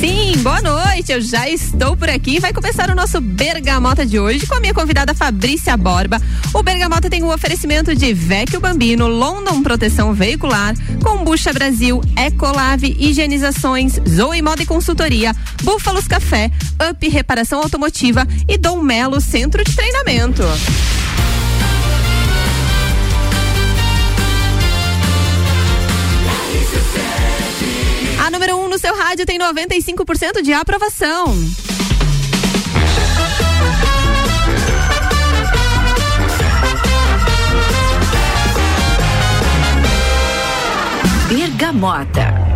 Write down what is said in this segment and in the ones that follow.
Sim, boa noite. Eu já estou por aqui. Vai começar o nosso Bergamota de hoje com a minha convidada Fabrícia Borba. O Bergamota tem um oferecimento de Vecchio Bambino, London Proteção Veicular, Combucha Brasil, Ecolave Higienizações, Zoe Moda e Consultoria, Búfalos Café, Up Reparação Automotiva e Dom Melo Centro de Treinamento. A número 1 no seu rádio tem 95% de aprovação. Bergamota.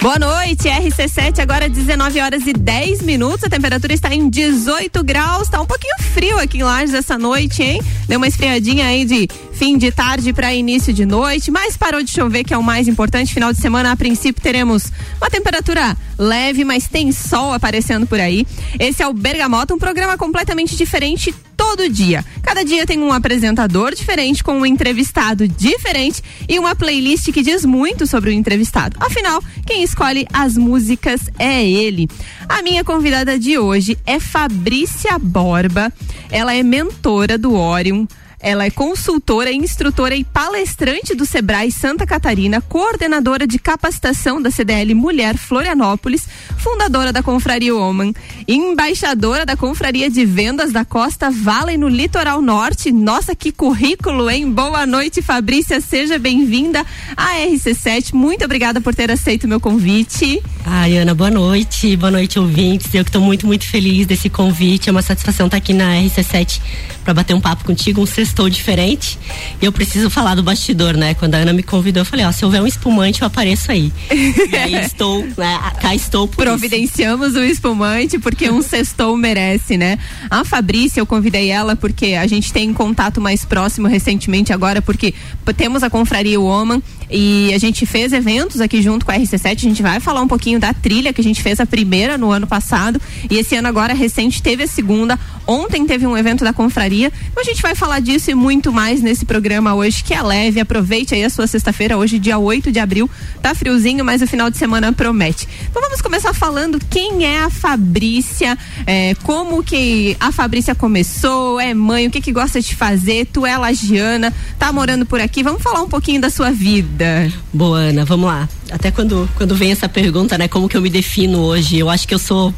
Boa noite, RC7, agora 19 horas e 10 minutos. A temperatura está em 18 graus. Tá um pouquinho frio aqui em Lages essa noite, hein? Deu uma esfriadinha aí de fim de tarde para início de noite, mas parou de chover, que é o mais importante. Final de semana, a princípio, teremos uma temperatura leve, mas tem sol aparecendo por aí. Esse é o Bergamota, um programa completamente diferente todo dia. Cada dia tem um apresentador diferente, com um entrevistado diferente e uma playlist que diz muito sobre o entrevistado. Afinal, quem escolhe as músicas é ele. A minha convidada de hoje é Fabrícia Borba. Ela é mentora do Orion ela é consultora, instrutora e palestrante do Sebrae Santa Catarina, coordenadora de capacitação da CDL Mulher Florianópolis, fundadora da Confraria Woman, embaixadora da Confraria de Vendas da Costa Vale no Litoral Norte. Nossa, que currículo, hein? Boa noite, Fabrícia. Seja bem-vinda à RC7. Muito obrigada por ter aceito meu convite. Ai, Ana, boa noite. Boa noite, ouvintes. Eu que estou muito, muito feliz desse convite. É uma satisfação estar aqui na RC7 para bater um papo contigo. Um estou diferente. E eu preciso falar do bastidor, né? Quando a Ana me convidou, eu falei, ó, se houver um espumante, eu apareço aí. e aí estou, né? Cá estou por Providenciamos isso. o espumante, porque um sextou merece, né? A Fabrícia, eu convidei ela porque a gente tem contato mais próximo recentemente agora, porque temos a Confraria Woman e a gente fez eventos aqui junto com a RC7. A gente vai falar um pouquinho da trilha que a gente fez a primeira no ano passado. E esse ano agora recente teve a segunda. Ontem teve um evento da confraria. Então a gente vai falar disso e muito mais nesse programa hoje, que é leve. Aproveite aí a sua sexta-feira, hoje, dia 8 de abril. Tá friozinho, mas o final de semana promete. Então vamos começar falando quem é a Fabrícia, é, como que a Fabrícia começou, é mãe, o que que gosta de fazer, tu é lagiana, tá morando por aqui. Vamos falar um pouquinho da sua vida vida? Boa, Ana, vamos lá. Até quando, quando vem essa pergunta, né, como que eu me defino hoje? Eu acho que eu sou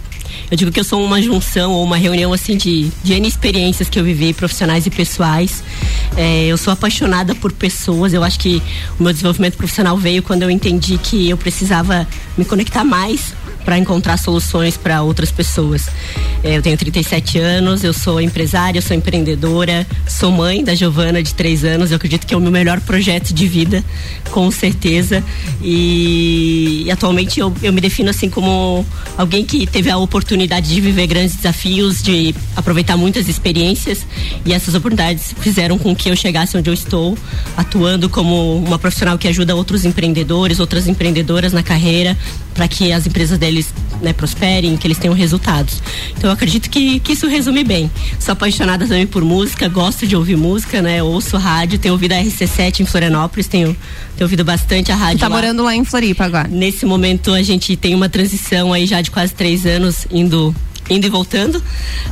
eu digo que eu sou uma junção ou uma reunião assim de, de N experiências que eu vivi, profissionais e pessoais. É, eu sou apaixonada por pessoas. Eu acho que o meu desenvolvimento profissional veio quando eu entendi que eu precisava me conectar mais para encontrar soluções para outras pessoas. É, eu tenho 37 anos, eu sou empresária, sou empreendedora, sou mãe da Giovana de 3 anos. Eu acredito que é o meu melhor projeto de vida, com certeza. E, e atualmente eu, eu me defino assim como alguém que teve a oportunidade de viver grandes desafios, de aproveitar muitas experiências e essas oportunidades fizeram com que eu chegasse onde eu estou, atuando como uma profissional que ajuda outros empreendedores, outras empreendedoras na carreira, para que as empresas deles né, prosperem, que eles tenham resultados. Então eu acredito que, que isso resume bem. Sou apaixonada também por música, gosto de ouvir música, né? Ouço rádio, tenho ouvido a RC7 em Florianópolis, tenho, tenho ouvido bastante a rádio. Você tá lá. morando lá em Floripa agora? Nesse momento a gente tem uma transição aí já de quase três anos indo indo e voltando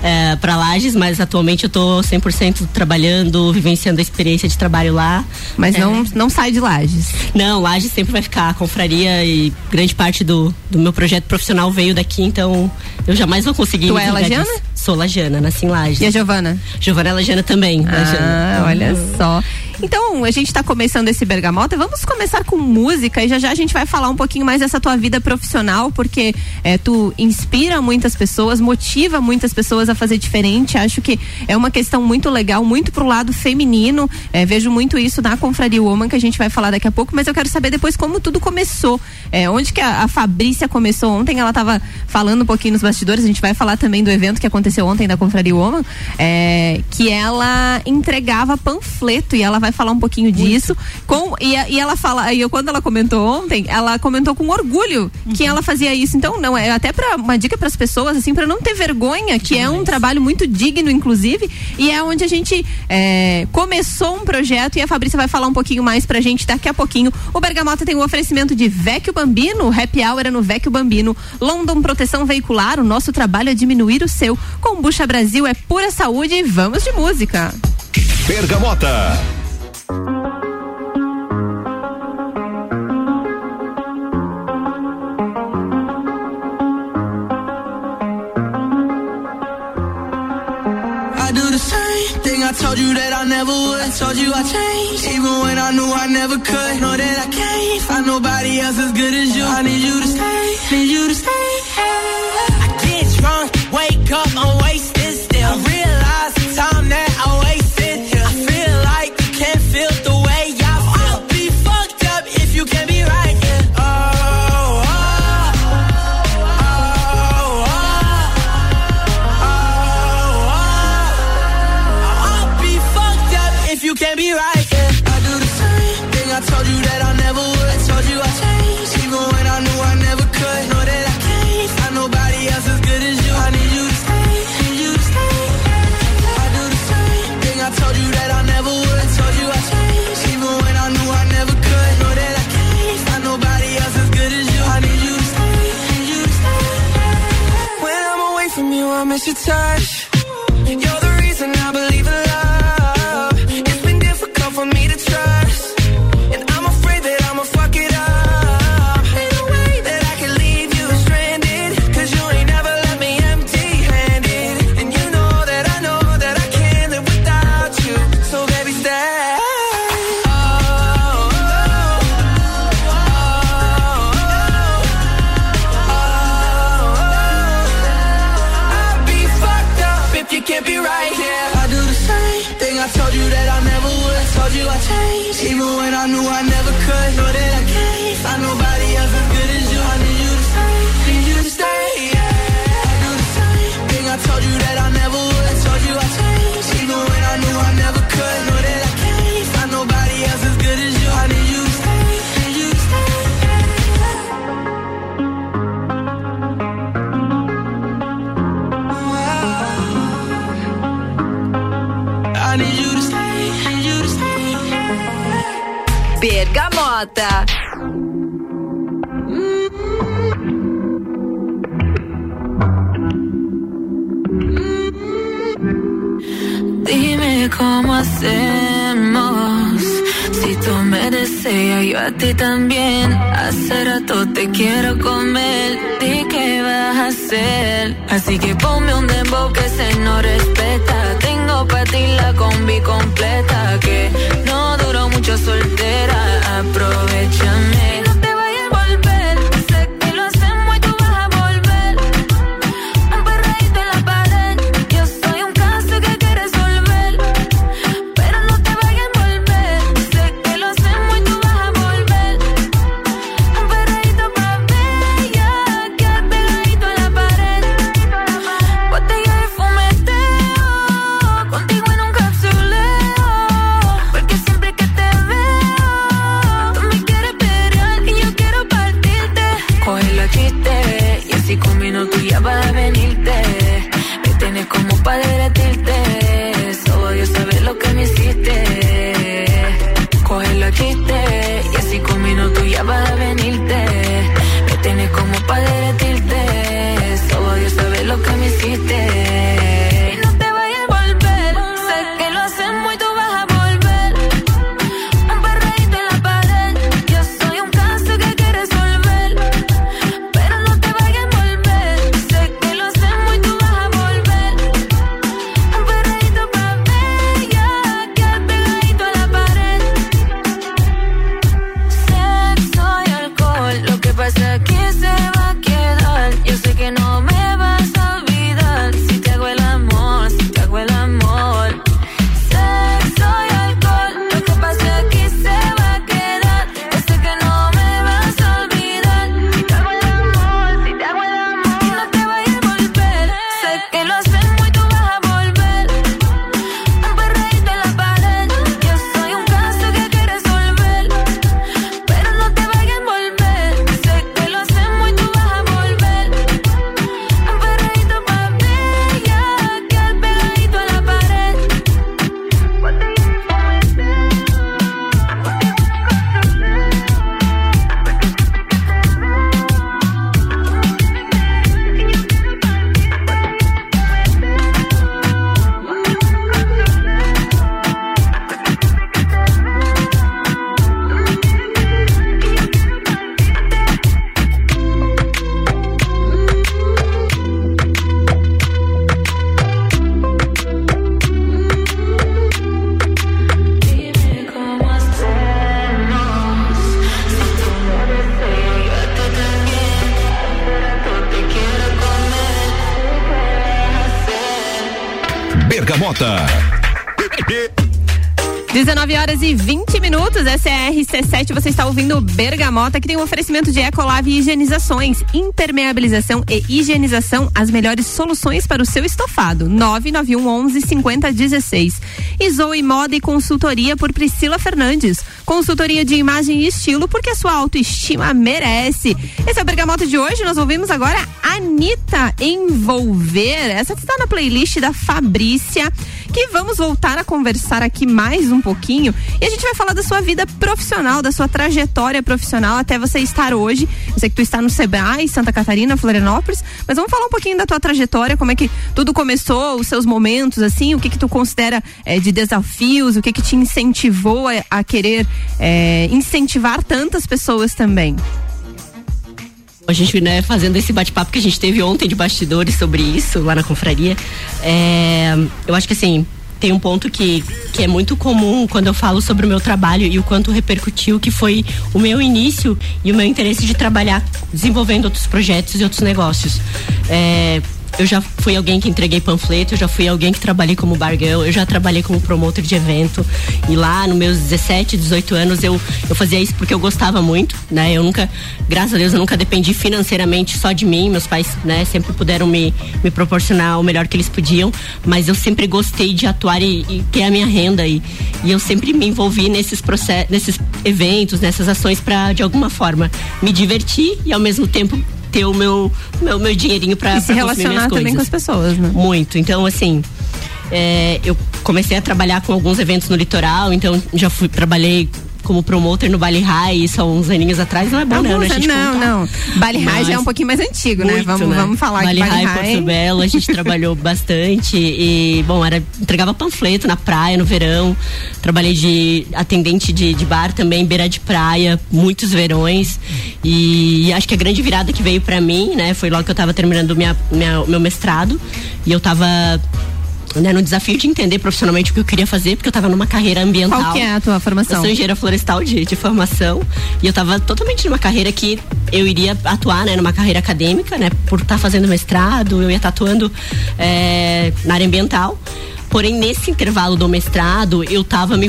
é, para Lages, mas atualmente eu tô 100% trabalhando, vivenciando a experiência de trabalho lá. Mas é. não, não sai de Lages? Não, Lages sempre vai ficar a confraria e grande parte do, do meu projeto profissional veio daqui, então eu jamais vou conseguir. Tu é Lajana? Sou Lajana, nasci em Lages. E a Giovana? Giovana é Lajana também. Ah, olha só. Então, a gente está começando esse bergamota. Vamos começar com música e já já a gente vai falar um pouquinho mais dessa tua vida profissional, porque é, tu inspira muitas pessoas, motiva muitas pessoas a fazer diferente. Acho que é uma questão muito legal, muito pro lado feminino. É, vejo muito isso na Confraria Woman, que a gente vai falar daqui a pouco, mas eu quero saber depois como tudo começou. É, onde que a, a Fabrícia começou ontem? Ela estava falando um pouquinho nos bastidores, a gente vai falar também do evento que aconteceu ontem da Confraria Woman, é, que ela entregava panfleto e ela vai vai falar um pouquinho Muito. disso. Com, e, e, ela fala, e eu, quando ela comentou ontem, ela comentou com orgulho uhum. que ela fazia isso. Então, não, é até para uma dica para as pessoas, assim, para não ter vergonha, que é um trabalho muito digno, inclusive, e é onde a gente é, começou um projeto e a Fabrícia vai falar um pouquinho mais pra gente daqui a pouquinho. O Bergamota tem o um oferecimento de Vecchio Bambino, Happy Hour é no Vecchio Bambino, London Proteção Veicular, o nosso trabalho é diminuir o seu. Combucha Brasil é pura saúde e vamos de música. Bergamota. Told you that I never would. Told you I'd change, Even when I knew I never could. Know that I can't find nobody else as good as you. I need you to stay. Need you to stay. I get drunk, wake up, I'm você está ouvindo Bergamota, que tem um oferecimento de Ecolave Higienizações, impermeabilização e higienização, as melhores soluções para o seu estofado. 991 11 5016. E Moda e Consultoria por Priscila Fernandes. Consultoria de imagem e estilo, porque a sua autoestima merece. Esse é o Bergamota de hoje, nós ouvimos agora Anitta Envolver. Essa está na playlist da Fabrícia, que vamos voltar a conversar aqui mais um pouquinho. E a gente vai falar da sua vida profissional, da sua trajetória profissional até você estar hoje. Eu sei que tu está no Sebrae, Santa Catarina, Florianópolis, mas vamos falar um pouquinho da tua trajetória, como é que tudo começou, os seus momentos, assim, o que que tu considera é, de desafios, o que que te incentivou a, a querer é, incentivar tantas pessoas também. A gente, né, fazendo esse bate-papo que a gente teve ontem de bastidores sobre isso lá na confraria, é, eu acho que assim, tem um ponto que, que é muito comum quando eu falo sobre o meu trabalho e o quanto repercutiu, que foi o meu início e o meu interesse de trabalhar desenvolvendo outros projetos e outros negócios. É, eu já fui alguém que entreguei panfleto, eu já fui alguém que trabalhei como bargão, eu já trabalhei como promotor de evento. E lá, nos meus 17, 18 anos, eu, eu fazia isso porque eu gostava muito, né? Eu nunca, graças a Deus, eu nunca dependi financeiramente só de mim. Meus pais, né, sempre puderam me, me proporcionar o melhor que eles podiam, mas eu sempre gostei de atuar e, e ter a minha renda. E, e eu sempre me envolvi nesses processos, nesses eventos, nessas ações para de alguma forma me divertir e ao mesmo tempo ter o meu, meu, meu dinheirinho para se relacionar também com as pessoas, né? Muito. Então, assim. É, eu comecei a trabalhar com alguns eventos no litoral, então já fui, trabalhei como promotor no Bali High, há uns aninhos atrás, não é bom, né? Alguns, A gente não, contar. não. Bali High já é um pouquinho mais antigo, né? Muito, Vamos, vamos falar Bali Bali High, High. Porto Belo, a gente trabalhou bastante e, bom, era, entregava panfleto na praia no verão, trabalhei de atendente de, de bar também, beira de praia, muitos verões e, acho que a grande virada que veio pra mim, né, foi logo que eu tava terminando minha, minha, meu mestrado e eu tava né, no desafio de entender profissionalmente o que eu queria fazer, porque eu estava numa carreira ambiental. Qual que é a tua Eu formação? sou engenheira florestal de, de formação e eu estava totalmente numa carreira que eu iria atuar, né, numa carreira acadêmica, né, por estar fazendo mestrado, eu ia estar atuando é, na área ambiental. Porém, nesse intervalo do mestrado, eu estava me,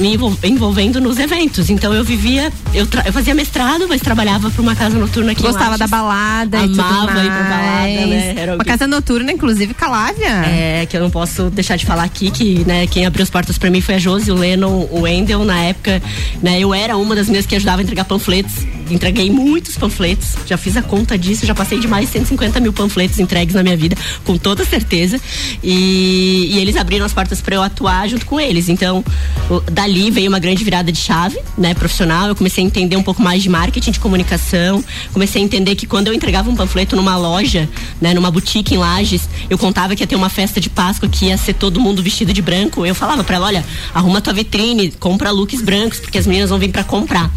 me envol- envolvendo nos eventos. Então, eu vivia, eu, eu fazia mestrado, mas trabalhava para uma casa noturna aqui Gostava da balada Amava ir pra balada, né? Era Uma casa noturna, inclusive, Calávia. é, que eu não posso deixar de falar aqui que, né, quem abriu as portas pra mim foi a Josi, o Lennon, o Wendel, na época, né, eu era uma das minhas que ajudava a entregar panfletos, entreguei muitos panfletos, já fiz a conta disso, já passei de mais de 150 mil panfletos entregues na minha vida, com toda certeza, e, e eles abriram as portas pra eu atuar junto com eles, então, dali veio uma grande virada de chave, né, profissional, eu comecei a entender um pouco mais de marketing, de comunicação, comecei a entender que quando eu entregava um panfleto numa loja, né, numa boutique em Lages, eu contava que ia ter uma festa de Páscoa que ia ser todo mundo vestido de branco. Eu falava pra ela, olha, arruma tua vitrine, compra looks brancos, porque as meninas vão vir pra comprar.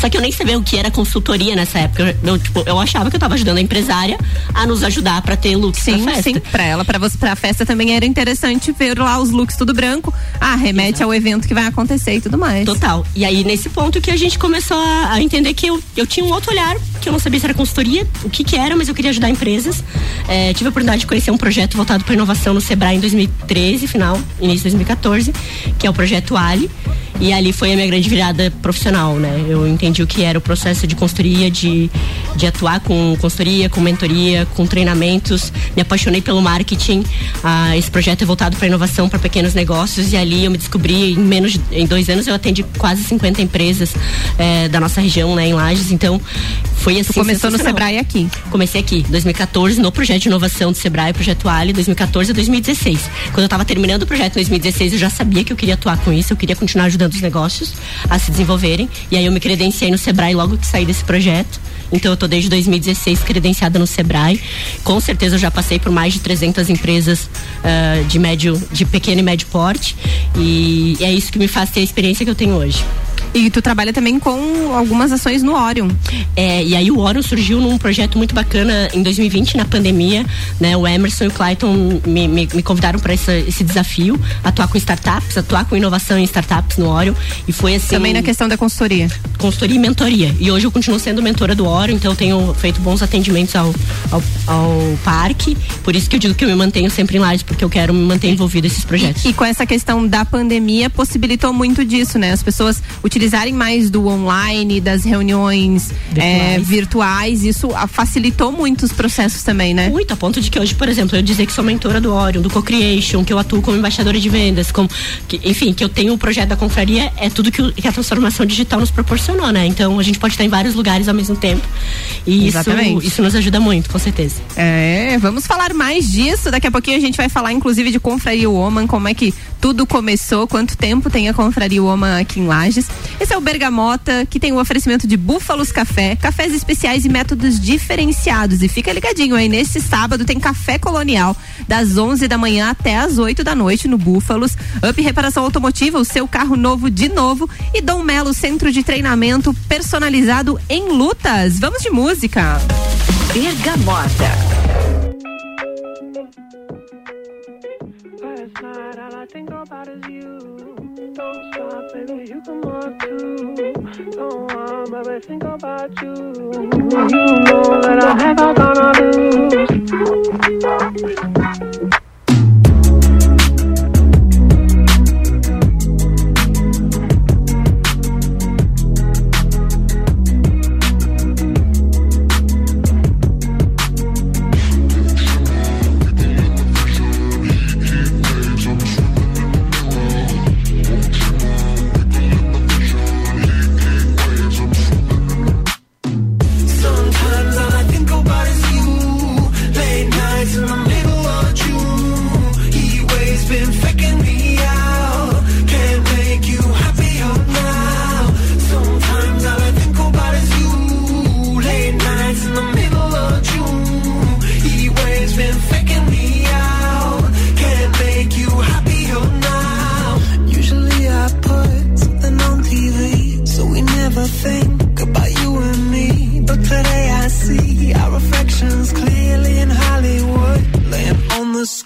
Só que eu nem sabia o que era consultoria nessa época. Eu, tipo, eu achava que eu tava ajudando a empresária a nos ajudar pra ter looks Sim, pra festa. sim. Pra ela, pra você, pra festa também era interessante ver lá os looks tudo branco. Ah, remete ao evento que vai acontecer e tudo mais. Total. E aí, nesse ponto que a gente começou a, a entender que eu, eu tinha um outro olhar, que eu não sabia se era consultoria, o que que era, mas eu queria ajudar empresas. É, tive a oportunidade de conhecer um projeto voltado para inovação no Sebrae em 2013, final, início de 2014, que é o projeto Ali. E ali foi a minha grande virada profissional, né? Eu entendi o que era o processo de consultoria, de, de atuar com consultoria, com mentoria, com treinamentos. Me apaixonei pelo marketing. Ah, esse projeto é voltado para inovação, para pequenos negócios. E ali eu me descobri, em menos de, em dois anos, eu atendi quase 50 empresas eh, da nossa região, né, em Lages. Então, foi assim. Tu começou no. Sebrae aqui. Comecei aqui, 2014, no projeto de inovação do Sebrae, projeto Ali, 2014 a 2016. Quando eu estava terminando o projeto em 2016, eu já sabia que eu queria atuar com isso, eu queria continuar ajudando os negócios a se desenvolverem. E aí eu me credenciei no Sebrae logo que saí desse projeto. Então eu tô desde 2016 credenciada no Sebrae. Com certeza eu já passei por mais de 300 empresas ah, de médio, de pequeno e médio porte. E é isso que me faz ter a experiência que eu tenho hoje. E tu trabalha também com algumas ações no Orion. É, e aí o Orion surgiu num projeto muito bacana em 2020, na pandemia, né? O Emerson e o Clayton me, me, me convidaram para esse, desafio, atuar com startups, atuar com inovação em startups no Orion. E foi assim. Também na questão da consultoria. Consultoria e mentoria. E hoje eu continuo sendo mentora do Orion, então eu tenho feito bons atendimentos ao, ao, ao parque. Por isso que eu digo que eu me mantenho sempre em lives, porque eu quero me manter nesses projetos. E, e com essa questão da pandemia possibilitou muito disso, né? As pessoas utilizarem mais do online, das reuniões virtuais, é, virtuais isso facilitou muito os processos também, né? Muito, a ponto de que hoje, por exemplo, eu dizer que sou mentora do Orion, do Co-Creation, que eu atuo como embaixadora de vendas, como, que, enfim, que eu tenho o projeto da confraria, é tudo que, que, a transformação digital nos proporcionou, né? Então a gente pode estar em vários lugares ao mesmo tempo. E isso, isso nos ajuda muito, com certeza. É, vamos falar mais disso. Daqui a pouquinho a gente vai falar, inclusive, de Confraria Woman, como é que tudo começou, quanto tempo tem a Confraria Woman aqui em Lages. Esse é o Bergamota, que tem o oferecimento de Búfalos Café, cafés especiais e métodos diferenciados. E fica ligadinho aí, nesse sábado tem café colonial, das 11 da manhã até as 8 da noite no Búfalos. Up Reparação Automotiva, o seu carro novo de novo. E Dom Melo, centro de treinamento personalizado em lutas. Vamos de música. Bergamota. Think about is you. Don't stop, baby, you can walk too. Don't want, baby, think about you. You know that I have all gonna lose.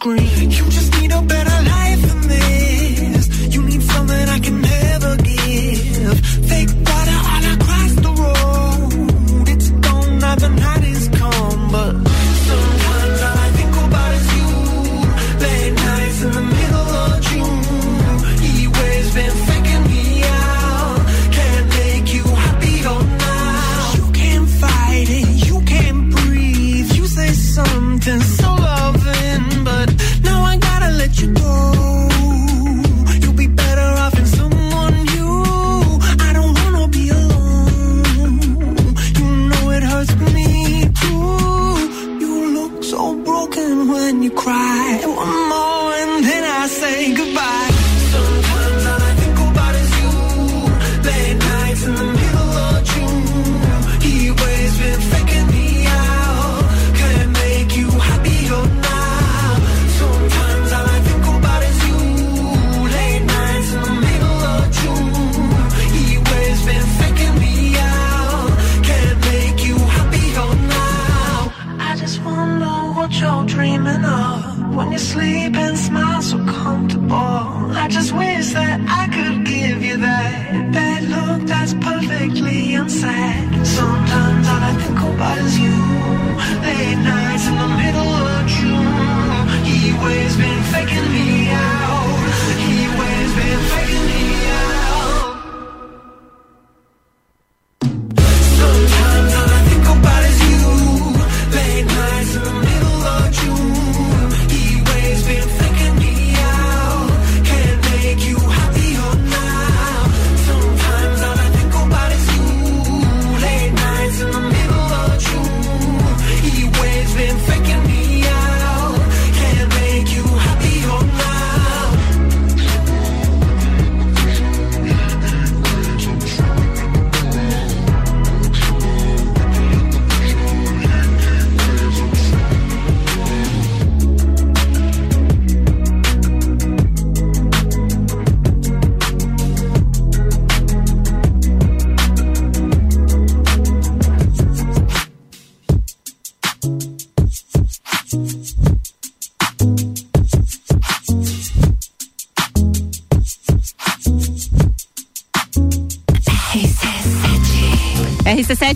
scream.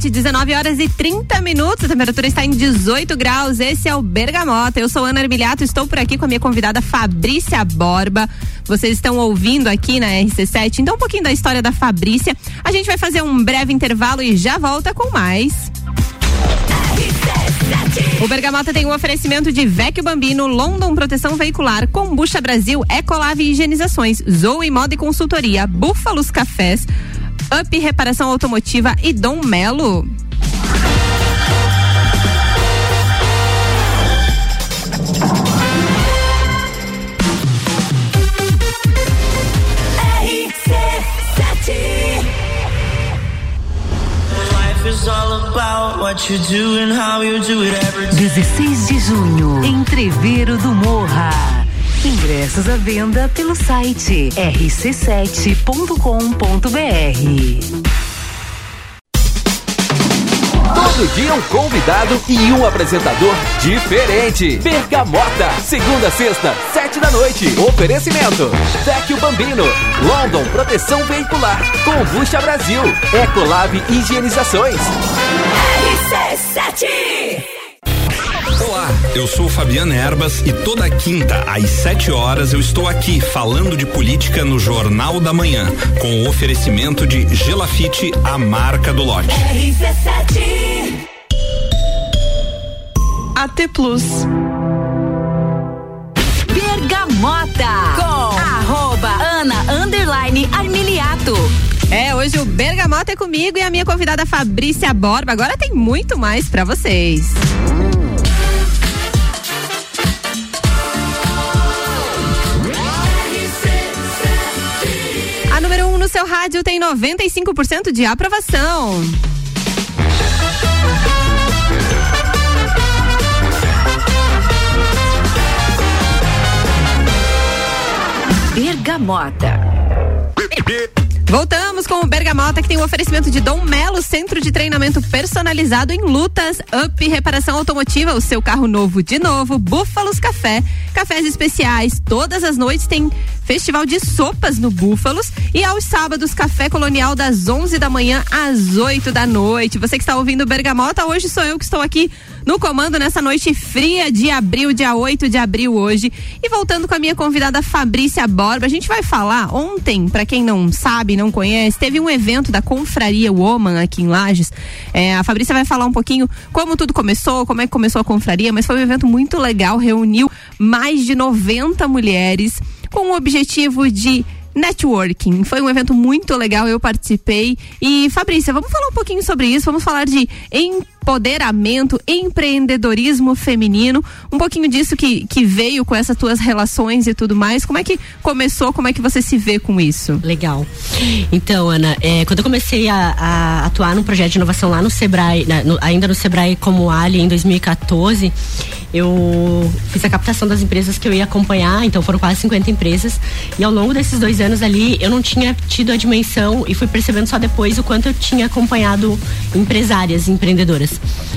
RC7, 19 horas e 30 minutos. A temperatura está em 18 graus. Esse é o Bergamota. Eu sou Ana Armiliato. Estou por aqui com a minha convidada Fabrícia Borba. Vocês estão ouvindo aqui na RC7. Então, um pouquinho da história da Fabrícia. A gente vai fazer um breve intervalo e já volta com mais. O Bergamota tem um oferecimento de Vecchio Bambino, London Proteção Veicular, Combucha Brasil, Ecolave Higienizações, Zoe Moda e Consultoria, Búfalos Cafés, Up Reparação Automotiva e Dom Melo. Life is all about what you do and how you do it every day. 16 de junho, Entreveiro do. Ingressos à venda pelo site rc7.com.br. Todo dia um convidado e um apresentador diferente. Bergamota, segunda a sexta, sete da noite. Oferecimento: Vecchio Bambino, London Proteção Veicular, Combucha Brasil, Ecolab Higienizações. Olá, eu sou Fabiana Erbas e toda quinta às 7 horas eu estou aqui falando de política no Jornal da Manhã, com o oferecimento de Gelafite, a marca do lote. AT Plus. Bergamota com arroba Ana underline Armiliato. É, hoje o Bergamota é comigo e a minha convidada Fabrícia Borba. Agora tem muito mais pra vocês. A seu rádio tem 95% de aprovação. Bergamota. Voltamos com o Bergamota, que tem um oferecimento de Dom Melo, centro de treinamento personalizado em lutas, up, reparação automotiva, o seu carro novo de novo, Búfalos Café, cafés especiais, todas as noites tem festival de sopas no Búfalos e aos sábados, café colonial das 11 da manhã às 8 da noite. Você que está ouvindo Bergamota, hoje sou eu que estou aqui no comando nessa noite fria de abril, dia 8 de abril hoje. E voltando com a minha convidada Fabrícia Borba, a gente vai falar ontem, para quem não sabe, não conhece, teve um evento da Confraria Woman aqui em Lages. É, a Fabrícia vai falar um pouquinho como tudo começou, como é que começou a confraria, mas foi um evento muito legal, reuniu mais de 90 mulheres com o objetivo de networking. Foi um evento muito legal, eu participei. E Fabrícia, vamos falar um pouquinho sobre isso, vamos falar de empoderamento, empreendedorismo feminino, um pouquinho disso que, que veio com essas tuas relações e tudo mais. Como é que começou? Como é que você se vê com isso? Legal. Então, Ana, é, quando eu comecei a, a atuar num projeto de inovação lá no Sebrae, na- no- ainda no Sebrae como Ali em 2014, eu fiz a captação das empresas que eu ia acompanhar, então foram quase 50 empresas. E ao longo desses dois anos ali, eu não tinha tido a dimensão e fui percebendo só depois o quanto eu tinha acompanhado empresárias, empreendedoras.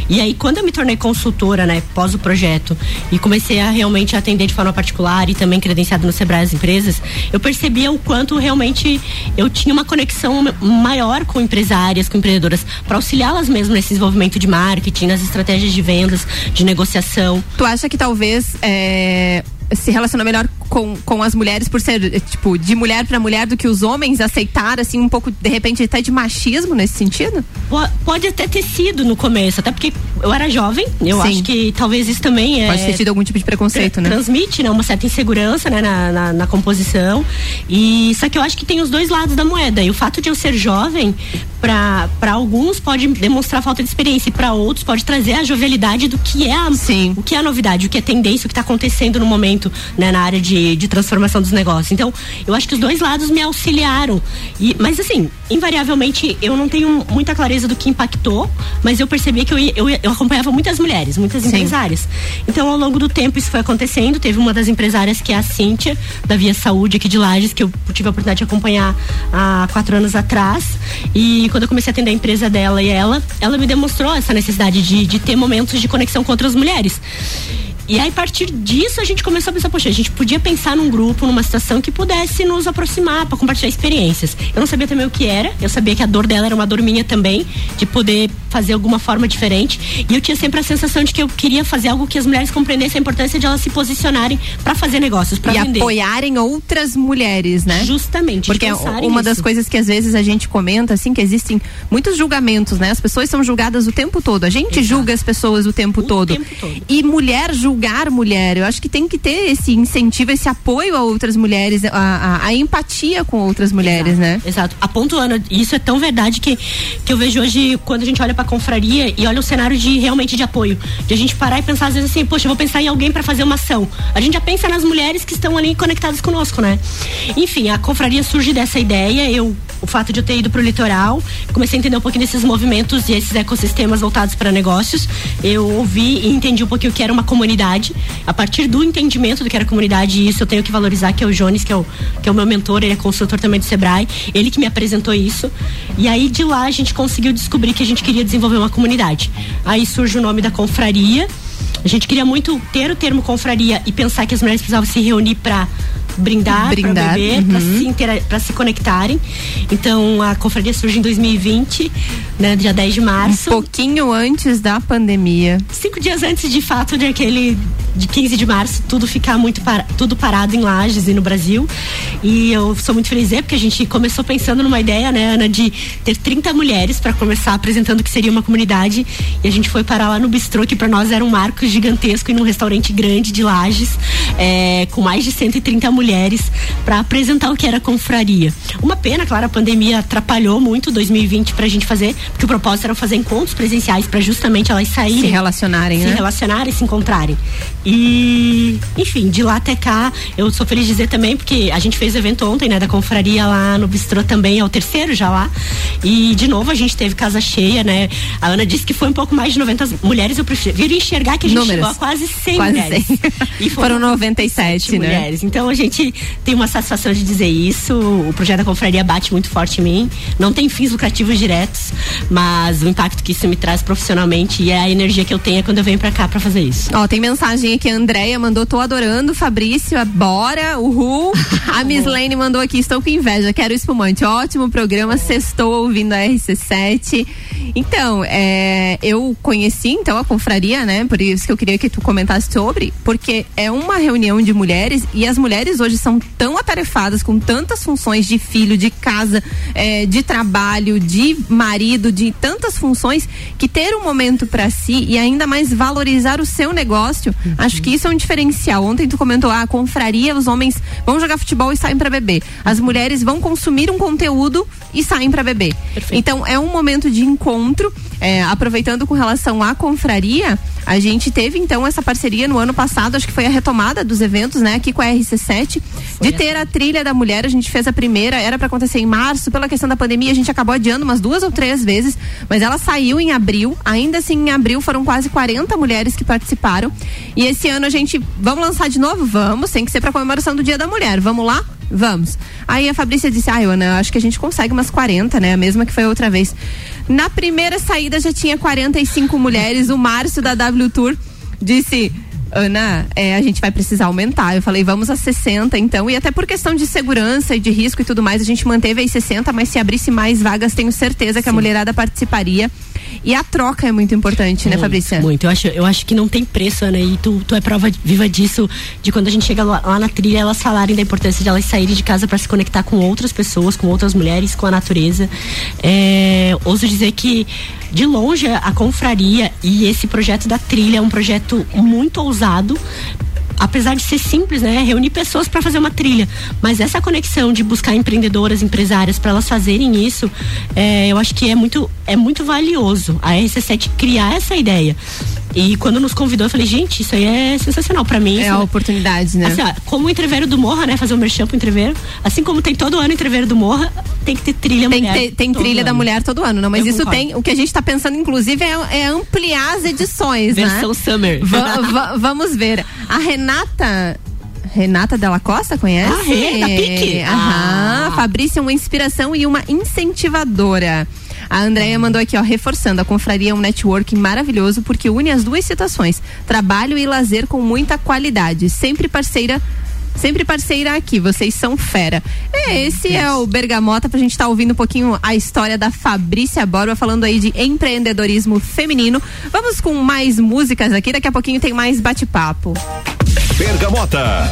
E aí, quando eu me tornei consultora, né, pós o projeto, e comecei a realmente atender de forma particular e também credenciado no Sebrae as empresas, eu percebia o quanto realmente eu tinha uma conexão maior com empresárias, com empreendedoras, para auxiliá-las mesmo nesse desenvolvimento de marketing, nas estratégias de vendas, de negociação. Tu acha que talvez é, se relaciona melhor com, com as mulheres por ser, eh, tipo, de mulher para mulher do que os homens aceitar, assim, um pouco, de repente, até de machismo nesse sentido? Po- Pode até ter sido no começo, até porque eu era jovem, eu Sim. acho que talvez isso também é. Pode ter tido algum tipo de preconceito, né? transmite né, uma certa insegurança né, na, na, na composição e só que eu acho que tem os dois lados da moeda e o fato de eu ser jovem para alguns pode demonstrar falta de experiência e para outros pode trazer a jovialidade do que é a, Sim. o que é a novidade o que é tendência o que está acontecendo no momento né, na área de, de transformação dos negócios então eu acho que os dois lados me auxiliaram e, mas assim invariavelmente eu não tenho muita clareza do que impactou mas eu percebi que eu, eu, eu acompanhava muitas mulheres muitas Sim. empresárias então, ao longo do tempo, isso foi acontecendo. Teve uma das empresárias que é a Cíntia, da Via Saúde aqui de Lages, que eu tive a oportunidade de acompanhar há quatro anos atrás. E quando eu comecei a atender a empresa dela e ela, ela me demonstrou essa necessidade de, de ter momentos de conexão com outras mulheres. E aí, a partir disso, a gente começou a pensar, poxa, a gente podia pensar num grupo, numa situação que pudesse nos aproximar para compartilhar experiências. Eu não sabia também o que era, eu sabia que a dor dela era uma dor minha também, de poder fazer alguma forma diferente. E eu tinha sempre a sensação de que eu queria fazer algo que as mulheres compreendessem a importância de elas se posicionarem para fazer negócios, para E vender. apoiarem outras mulheres, né? Justamente. Porque é uma das nisso. coisas que às vezes a gente comenta, assim, que existem muitos julgamentos, né? As pessoas são julgadas o tempo todo. A gente Exato. julga as pessoas o tempo todo. tempo todo. E mulher julgar mulher. Eu acho que tem que ter esse incentivo, esse apoio a outras mulheres, a, a- a empatia com outras mulheres, Exato, né? Exato. A ponto, Ana, isso é tão verdade que, que eu vejo hoje, quando a gente olha pra confraria e olha o cenário de realmente de apoio. De a gente parar e pensar, às vezes, assim, poxa, eu vou pensar em alguém pra fazer uma ação. A gente já pensa nas mulheres que estão ali conectadas conosco, né? Enfim, a confraria surge dessa ideia. Eu, o fato de eu ter ido pro litoral, comecei a entender um pouquinho desses movimentos e esses ecossistemas voltados para negócios. Eu ouvi e entendi um pouquinho o que era uma comunidade. A partir do entendimento do que era comunidade, e isso eu tenho que valorizar, que é o Jones, que é o, que é o meu mentor, ele é consultor também do Sebrae, ele que me apresentou isso. E aí de lá a gente conseguiu descobrir que a gente queria desenvolver uma comunidade. Aí surge o nome da confraria. A gente queria muito ter o termo confraria e pensar que as mulheres precisavam se reunir para brindar, Brindar, para beber, uhum. para se se conectarem. Então a confraria surge em 2020, né, dia 10 de março. Pouquinho antes da pandemia. Cinco dias antes, de fato, daquele de 15 de março, tudo ficar muito para, tudo parado em Lages e no Brasil. E eu sou muito feliz é porque a gente começou pensando numa ideia, né, Ana, de ter 30 mulheres para começar apresentando o que seria uma comunidade. E a gente foi parar lá no bistrô, que para nós era um marco gigantesco e num restaurante grande de Lages, é, com mais de 130 mulheres, para apresentar o que era confraria. Uma pena, claro, a pandemia atrapalhou muito 2020 pra gente fazer, porque o propósito era fazer encontros presenciais para justamente elas saírem Se relacionarem, se né? relacionarem, se encontrarem. E, enfim, de lá até cá, eu sou feliz de dizer também, porque a gente fez o evento ontem, né, da confraria lá no Bistrô também, é o terceiro já lá. E, de novo, a gente teve casa cheia, né? A Ana disse que foi um pouco mais de 90 mulheres, eu prefiro enxergar que a gente Números. chegou a quase 100 Quase mulheres. 100. E Foram 97, né? mulheres. Então a gente tem uma satisfação de dizer isso. O projeto da confraria bate muito forte em mim. Não tem fins lucrativos diretos, mas o impacto que isso me traz profissionalmente e é a energia que eu tenho quando eu venho pra cá pra fazer isso. Ó, tem mensagem aqui, a Andréia mandou, tô adorando, Fabrício, bora, uhul. A Miss Lane mandou aqui, estou com inveja, quero espumante. Ótimo programa, sextou ouvindo a RC7. Então, é, eu conheci então a confraria, né? Por isso que eu queria que tu comentasse sobre, porque é uma reunião de mulheres e as mulheres hoje são tão atarefadas com tantas funções de filho, de casa, é, de trabalho, de marido, de tantas funções, que ter um momento para si e ainda mais valorizar o seu negócio, acho que isso é um diferencial. Ontem tu comentou, ah, a confraria, os homens vão jogar futebol e saem para beber. As mulheres vão consumir um conteúdo e saem para beber. Perfeito. Então é um momento de encontro. É, aproveitando com relação à confraria, a gente teve então essa parceria no ano passado, acho que foi a retomada dos eventos, né, aqui com a RC7, de ter a trilha da mulher. A gente fez a primeira, era para acontecer em março, pela questão da pandemia, a gente acabou adiando umas duas ou três vezes, mas ela saiu em abril. Ainda assim, em abril foram quase 40 mulheres que participaram. E esse ano a gente, vamos lançar de novo? Vamos, tem que ser para comemoração do Dia da Mulher. Vamos lá? Vamos. Aí a Fabrícia disse: Ai, Ana, acho que a gente consegue umas 40, né? A mesma que foi outra vez. Na primeira saída já tinha 45 mulheres. O Márcio da W Tour disse. Ana, é, a gente vai precisar aumentar. Eu falei, vamos a 60 então. E até por questão de segurança e de risco e tudo mais, a gente manteve aí 60, mas se abrisse mais vagas, tenho certeza que a mulherada participaria. E a troca é muito importante, né, Muito, Fabrícia? Muito. Eu acho, eu acho que não tem preço, Ana, e tu, tu é prova viva disso, de quando a gente chega lá, lá na trilha, elas falarem da importância de elas saírem de casa para se conectar com outras pessoas, com outras mulheres, com a natureza. É, ouso dizer que, de longe, a confraria e esse projeto da trilha é um projeto muito ousado apesar de ser simples, né, reunir pessoas para fazer uma trilha, mas essa conexão de buscar empreendedoras, empresárias para elas fazerem isso, é, eu acho que é muito é muito valioso a RC7 criar essa ideia. E quando nos convidou, eu falei, gente, isso aí é sensacional para mim. É isso a oportunidade, né? Assim, ó, como o entreveiro do Morra, né? Fazer o merchan pro entreveiro. Assim como tem todo ano entreveiro do Morra, tem que ter trilha Tem, mulher. ter- tem trilha da ano. mulher todo ano, não, mas Eu isso concordo. tem. O que a gente tá pensando, inclusive, é, é ampliar as edições, Versão né? Summer. Va- va- vamos ver. A Renata. Renata Della Costa, conhece? Ah, Rê, da PIC? Aham. Ah. Fabrícia é uma inspiração e uma incentivadora. A Andréia mandou aqui, ó, reforçando, a confraria é um networking maravilhoso porque une as duas situações, trabalho e lazer com muita qualidade, sempre parceira sempre parceira aqui, vocês são fera. É, esse é o Bergamota pra gente estar tá ouvindo um pouquinho a história da Fabrícia Borba falando aí de empreendedorismo feminino. Vamos com mais músicas aqui, daqui a pouquinho tem mais bate-papo. Bergamota.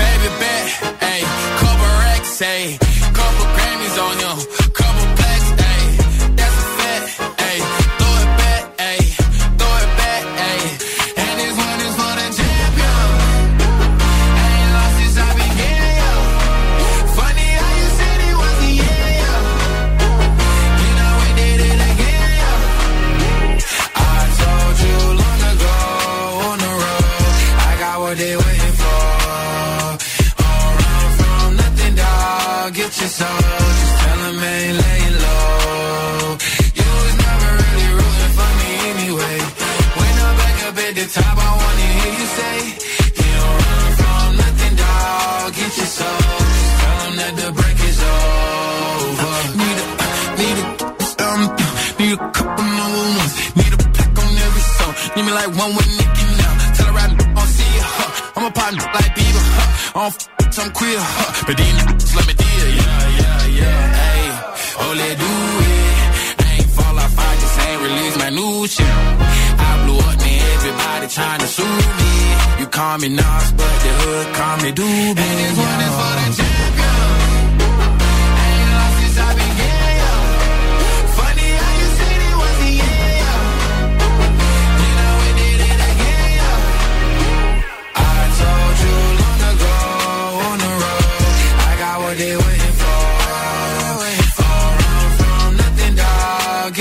Baby bet, ayy, couple racks, ayy, couple Grammys on you. couple Bedien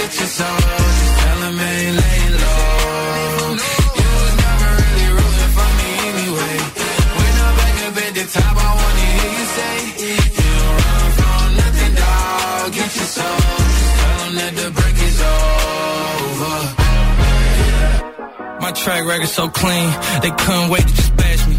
Get your soul. Just ain't laying low. You was never really rooting for me anyway. When I'm back I wanna hear you say, You don't run from nothing. Get your soul. Just that the break is over. My track record so clean, they couldn't wait to just bash me.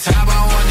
top, I wanna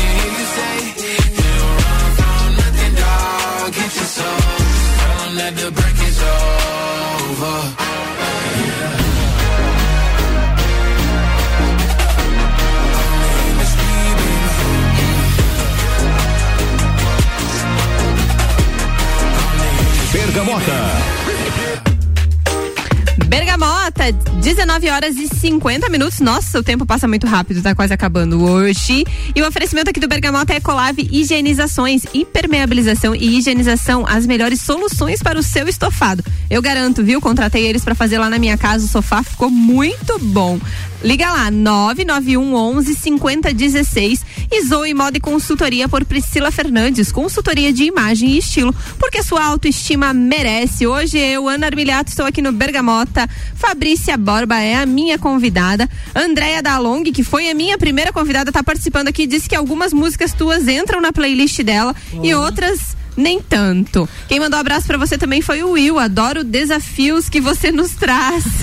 Bergamota, 19 horas e 50 minutos. Nossa, o tempo passa muito rápido, tá quase acabando hoje. E o oferecimento aqui do Bergamota é Ecolave Higienizações, impermeabilização e higienização, as melhores soluções para o seu estofado. Eu garanto, viu? Contratei eles para fazer lá na minha casa, o sofá ficou muito bom. Liga lá, 991 11 5016 e Zoe Moda e Consultoria por Priscila Fernandes, consultoria de imagem e estilo, porque sua autoestima merece. Hoje eu, Ana Armiliato, estou aqui no Bergamota. Fabrícia Borba é a minha convidada. Andréia Dalong, que foi a minha primeira convidada, está participando aqui, disse que algumas músicas tuas entram na playlist dela e outras nem tanto. Quem mandou um abraço pra você também foi o Will. Adoro desafios que você nos traz.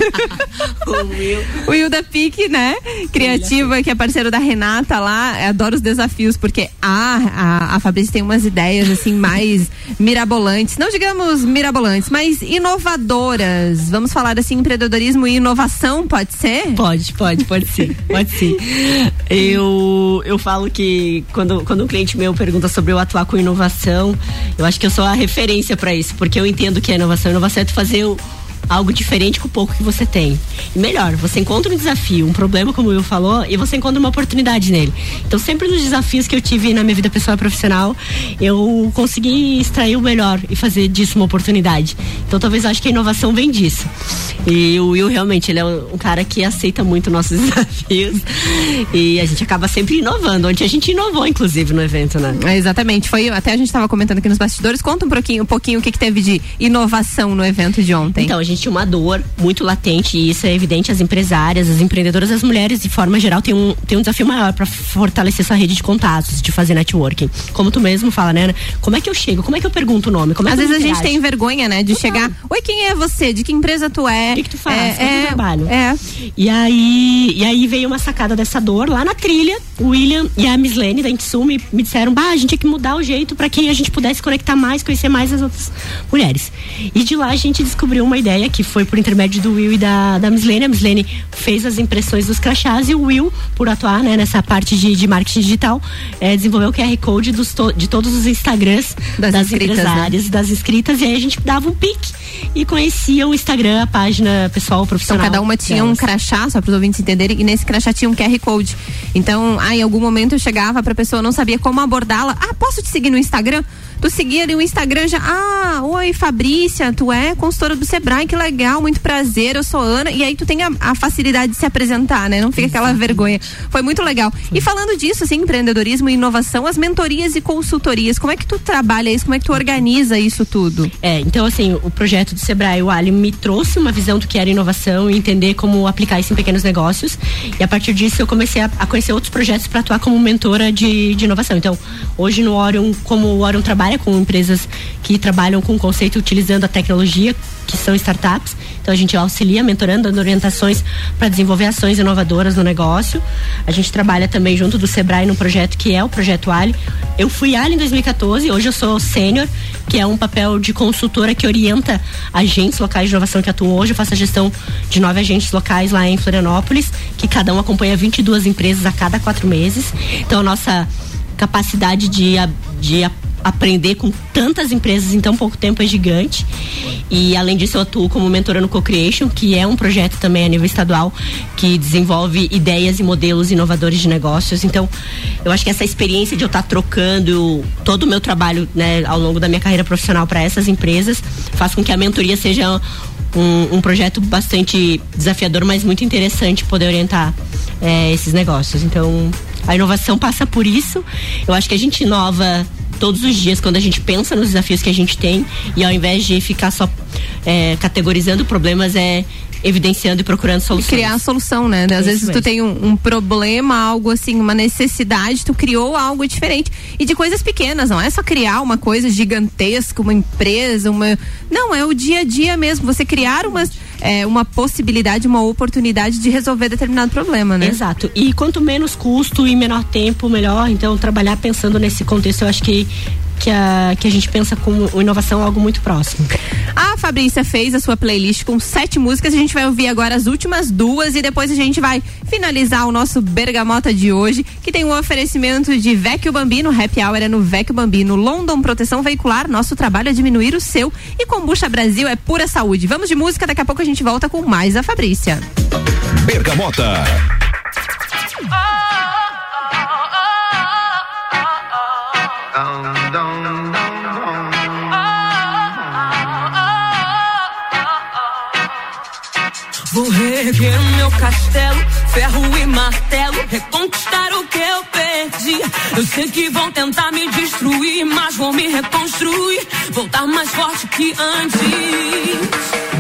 O Will. o Will da Pique, né? Criativa, que é parceiro da Renata lá. Adoro os desafios, porque a, a, a Fabrícia tem umas ideias assim mais mirabolantes. Não digamos mirabolantes, mas inovadoras. Vamos falar assim, empreendedorismo e inovação, pode ser? Pode, pode, pode sim, pode sim. Eu, eu falo que quando, quando um cliente meu pergunta sobre eu atuar com inovação, eu acho que eu sou a referência para isso, porque eu entendo que a inovação, inovação é tu fazer o, algo diferente com o pouco que você tem. E melhor, você encontra um desafio, um problema, como o Will falou, e você encontra uma oportunidade nele. Então, sempre nos desafios que eu tive na minha vida pessoal e profissional, eu consegui extrair o melhor e fazer disso uma oportunidade. Então, talvez eu acho que a inovação vem disso. E o Will realmente, ele é um cara que aceita muito nossos desafios. E a gente acaba sempre inovando. Ontem a gente inovou, inclusive, no evento, né? É, exatamente. Foi, até a gente estava comentando aqui nos bastidores. Conta um pouquinho, um pouquinho o que, que teve de inovação no evento de ontem. Então, a gente tinha uma dor muito latente e isso é evidente as empresárias, as empreendedoras, as mulheres de forma geral tem um, tem um desafio maior para fortalecer sua rede de contatos, de fazer networking. Como tu mesmo fala, né? Ana? Como é que eu chego? Como é que eu pergunto o nome? Como é Às vezes a gente tem vergonha, né? De chegar. Oi, quem é você? De que empresa tu é? O que, que tu faz? É, Qual é o teu trabalho? É. E aí, e aí veio uma sacada dessa dor lá na trilha. O William e a Miss Lene da Intsu me, me disseram: bah, a gente tinha que mudar o jeito para que a gente pudesse conectar mais, conhecer mais as outras mulheres. E de lá a gente descobriu uma ideia que foi por intermédio do Will e da, da Miss Lene. A Miss Lene fez as impressões dos crachás e o Will, por atuar né, nessa parte de, de marketing digital, eh, desenvolveu o QR Code dos to- de todos os Instagrams Das das, inscritas, né? empresárias, das inscritas. E aí a gente dava um pique e conhecia o Instagram, a página pessoal Então profissional. cada uma tinha um delas. crachá, só para os ouvintes entenderem, e nesse crachá tinha um QR Code. Então, ah, em algum momento eu chegava pra pessoa, não sabia como abordá-la. Ah, posso te seguir no Instagram? Tu seguia ali o Instagram já. Ah, oi, Fabrícia, tu é consultora do Sebrae, que que legal, muito prazer, eu sou Ana. E aí tu tem a, a facilidade de se apresentar, né? Não fica aquela vergonha. Foi muito legal. E falando disso, assim, empreendedorismo e inovação, as mentorias e consultorias, como é que tu trabalha isso? Como é que tu organiza isso tudo? É, então assim, o projeto do Sebrae, o Ali, me trouxe uma visão do que era inovação e entender como aplicar isso em pequenos negócios. E a partir disso eu comecei a, a conhecer outros projetos para atuar como mentora de, de inovação. Então, hoje no Orion, como o Orion trabalha com empresas que trabalham com o conceito utilizando a tecnologia, que são startups. Então a gente auxilia, mentorando, dando orientações para desenvolver ações inovadoras no negócio. A gente trabalha também junto do Sebrae num projeto que é o Projeto Ali. Eu fui Ali em 2014, hoje eu sou sênior, que é um papel de consultora que orienta agentes locais de inovação que atuam hoje. Eu faço a gestão de nove agentes locais lá em Florianópolis, que cada um acompanha 22 empresas a cada quatro meses. Então a nossa capacidade de, de aprender com tantas empresas em tão pouco tempo é gigante. E além disso, eu atuo como mentora no Co-Creation, que é um projeto também a nível estadual que desenvolve ideias e modelos inovadores de negócios. Então, eu acho que essa experiência de eu estar trocando todo o meu trabalho né, ao longo da minha carreira profissional para essas empresas faz com que a mentoria seja um, um, projeto bastante desafiador, mas muito interessante poder orientar é, esses negócios. Então, a inovação passa por isso. Eu acho que a gente inova todos os dias quando a gente pensa nos desafios que a gente tem e ao invés de ficar só é, categorizando problemas é evidenciando e procurando soluções. criar a solução, né? Às Isso vezes tu mesmo. tem um, um problema, algo assim, uma necessidade, tu criou algo diferente. E de coisas pequenas, não é só criar uma coisa gigantesca, uma empresa, uma. Não, é o dia a dia mesmo. Você criar uma, é, uma possibilidade, uma oportunidade de resolver determinado problema, né? Exato. E quanto menos custo e menor tempo, melhor. Então, trabalhar pensando nesse contexto, eu acho que que a, que a gente pensa como inovação algo muito próximo. A Fabrícia fez a sua playlist com sete músicas. A gente vai ouvir agora as últimas duas e depois a gente vai finalizar o nosso Bergamota de hoje, que tem um oferecimento de Vecchio Bambino, Happy Hour é no Vecchio Bambino, London Proteção Veicular, nosso trabalho é diminuir o seu e Combucha Brasil é pura saúde. Vamos de música, daqui a pouco a gente volta com mais a Fabrícia. Bergamota. Vou reerguer o meu castelo, ferro e martelo, reconquistar o que eu perdi. Eu sei que vão tentar me destruir, mas vou me reconstruir, voltar mais forte que antes.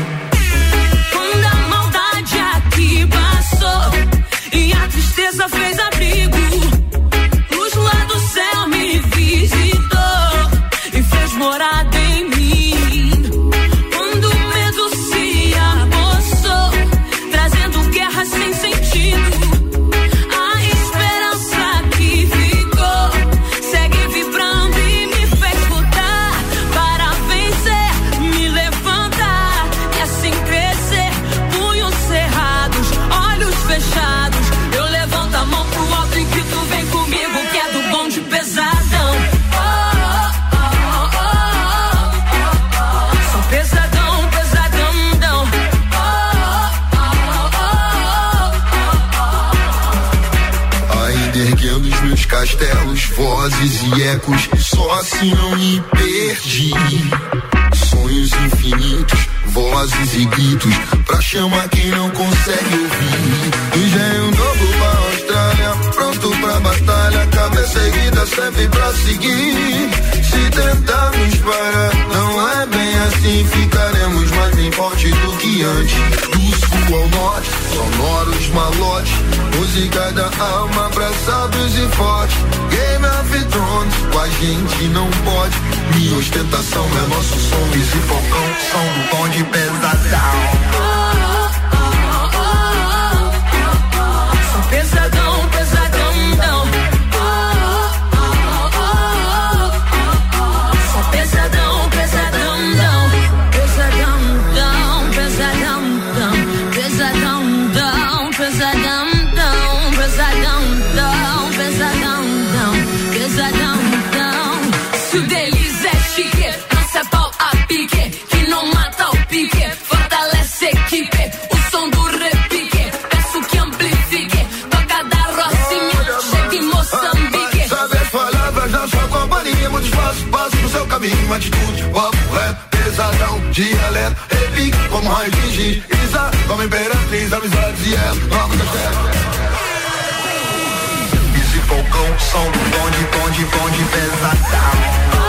Castelos, vozes e ecos, só assim não me perdi. Sonhos infinitos, vozes e gritos, pra chamar quem não consegue ouvir. Engenho novo pra Austrália, pronto pra batalha, cabeça erguida sempre pra seguir. Se tentarmos parar, não é bem assim, ficaremos mais bem fortes do que antes. Do sul ao norte, sonoros malotes, música da alma pra sábios e fortes. Game of Thrones, com a gente não pode. Minha ostentação é nosso som, e focão, som do de pesadão. Passo, no seu caminho, atitude, papo reto, pesadão, dialeto, repique como raio de giz, Isa, como imperatriz, amizades e ela, nova terra. Easy Falcão, som do bonde, bonde, bonde. Pesadão,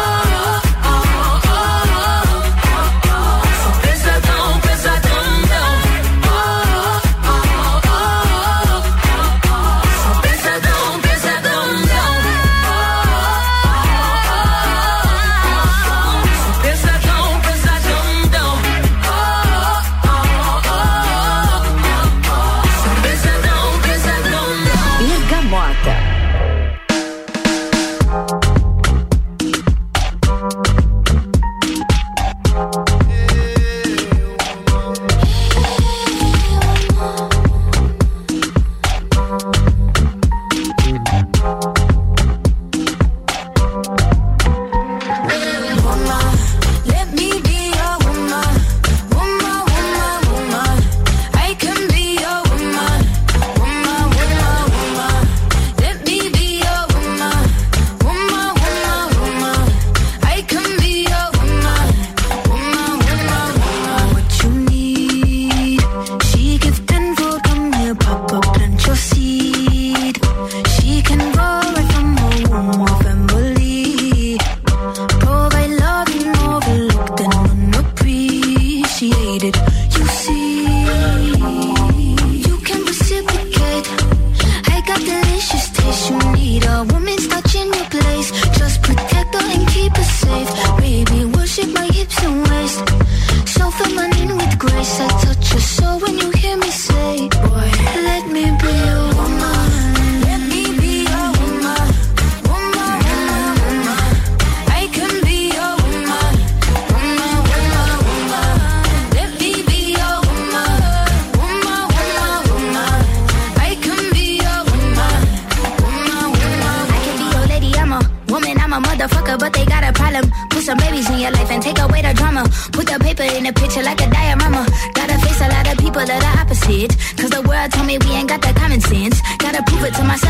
picture like a diorama. Gotta face a lot of people that are opposite. Cause the world told me we ain't got that common sense. Gotta prove it to myself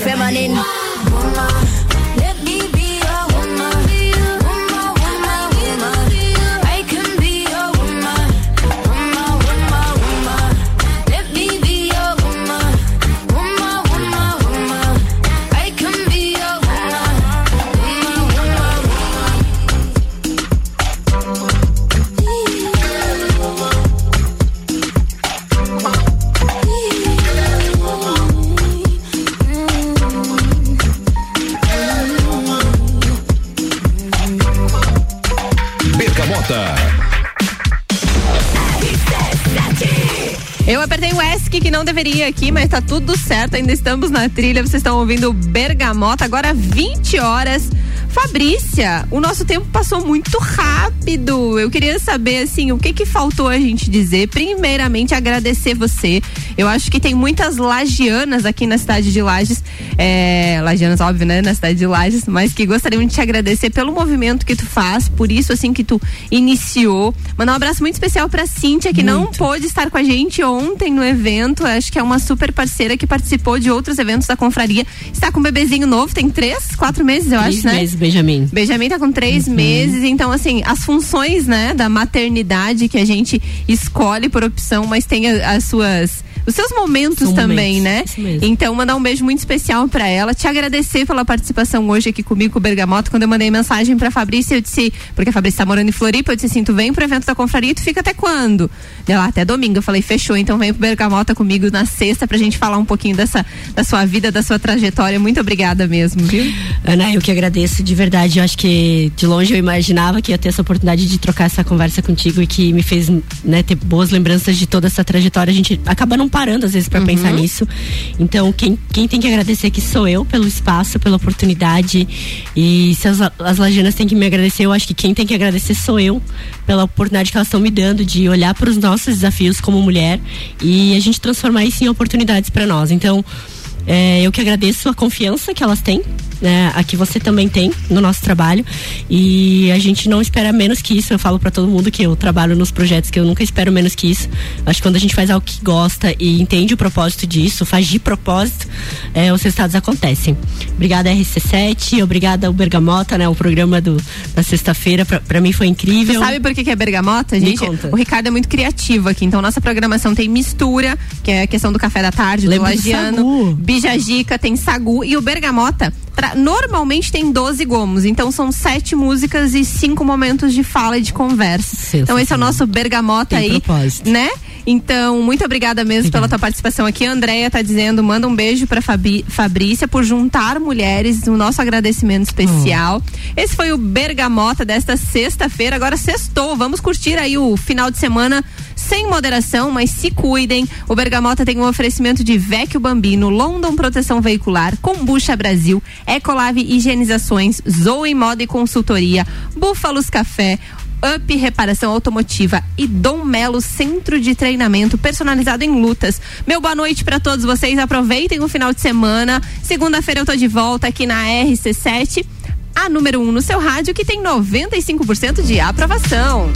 feminine. Bergamota. Eu apertei o ESC que não deveria aqui, mas tá tudo certo. Ainda estamos na trilha. Vocês estão ouvindo Bergamota, agora 20 horas. Fabrícia, o nosso tempo passou muito rápido. Eu queria saber, assim, o que que faltou a gente dizer. Primeiramente, agradecer você. Eu acho que tem muitas lagianas aqui na cidade de Lages. É, lagianas, óbvio, né? Na cidade de Lages, mas que gostariam de te agradecer pelo movimento que tu faz, por isso, assim, que tu iniciou. Mandar um abraço muito especial pra Cíntia, que não pôde estar com a gente ontem no evento. Acho que é uma super parceira que participou de outros eventos da confraria. Está com um bebezinho novo, tem três, quatro meses, eu Três acho, né? meses, Benjamin. Benjamin tá com três meses, então assim, as funções, né, da maternidade que a gente escolhe por opção, mas tem as suas os seus momentos São também, momentos, né? isso mesmo. Então, mandar um beijo muito especial pra ela, te agradecer pela participação hoje aqui comigo, com o Bergamota. Quando eu mandei mensagem pra Fabrícia, eu disse, porque a Fabrícia tá morando em Floripa, eu disse assim: tu vem pro evento da confraria, tu fica até quando? Ela, até domingo. Eu falei, fechou, então vem pro Bergamota comigo na sexta pra gente falar um pouquinho dessa, da sua vida, da sua trajetória. Muito obrigada mesmo, viu? Ana, eu que agradeço de verdade, eu acho que de longe eu imaginava que ia ter essa oportunidade de trocar essa conversa contigo e que me fez né, ter boas lembranças de toda essa trajetória. A gente acaba não parando às vezes para Uhum. pensar nisso. Então, quem, quem tem que agradecer aqui sou eu pelo espaço, pela oportunidade. E se as, as lajanas têm que me agradecer, eu acho que quem tem que agradecer sou eu pela oportunidade que elas estão me dando de olhar para os nossos desafios como mulher e a gente transformar isso em oportunidades para nós. Então, é, eu que agradeço a confiança que elas têm, né, a que você também tem no nosso trabalho. E a gente não espera menos que isso. Eu falo para todo mundo que eu trabalho nos projetos que eu nunca espero menos que isso. Acho que quando a gente faz algo que gosta e entende o propósito disso, faz de propósito, é, os resultados acontecem. Obrigada RC7, obrigada ao Bergamota, né, o programa do, da sexta-feira. Pra, pra mim foi incrível. Você sabe por que, que é bergamota, gente? O Ricardo é muito criativo aqui. Então, nossa programação tem mistura, que é a questão do café da tarde, Lembro do do lagiano. sagu. Bijagica, tem sagu. E o bergamota, normalmente tem 12 gomos. Então, são sete músicas e cinco momentos de fala e de conversa. Então, esse é o nosso bergamota Tem aí. propósito. Né? Então, muito obrigada mesmo pela tua participação aqui. A Andrea tá dizendo, manda um beijo pra Fabi, Fabrícia por juntar mulheres, o nosso agradecimento especial. Esse foi o Bergamota desta sexta-feira. Agora sextou, vamos curtir aí o final de semana sem moderação, mas se cuidem. O Bergamota tem um oferecimento de Vecchio Bambino, London Proteção Veicular, Combucha Brasil, Ecolave Higienizações, Zoe Moda e Consultoria, Búfalos Café, Up Reparação Automotiva e Dom Melo Centro de Treinamento personalizado em lutas. Meu boa noite para todos vocês. Aproveitem o final de semana. Segunda-feira eu tô de volta aqui na RC7, a número 1 um no seu rádio que tem 95% de aprovação.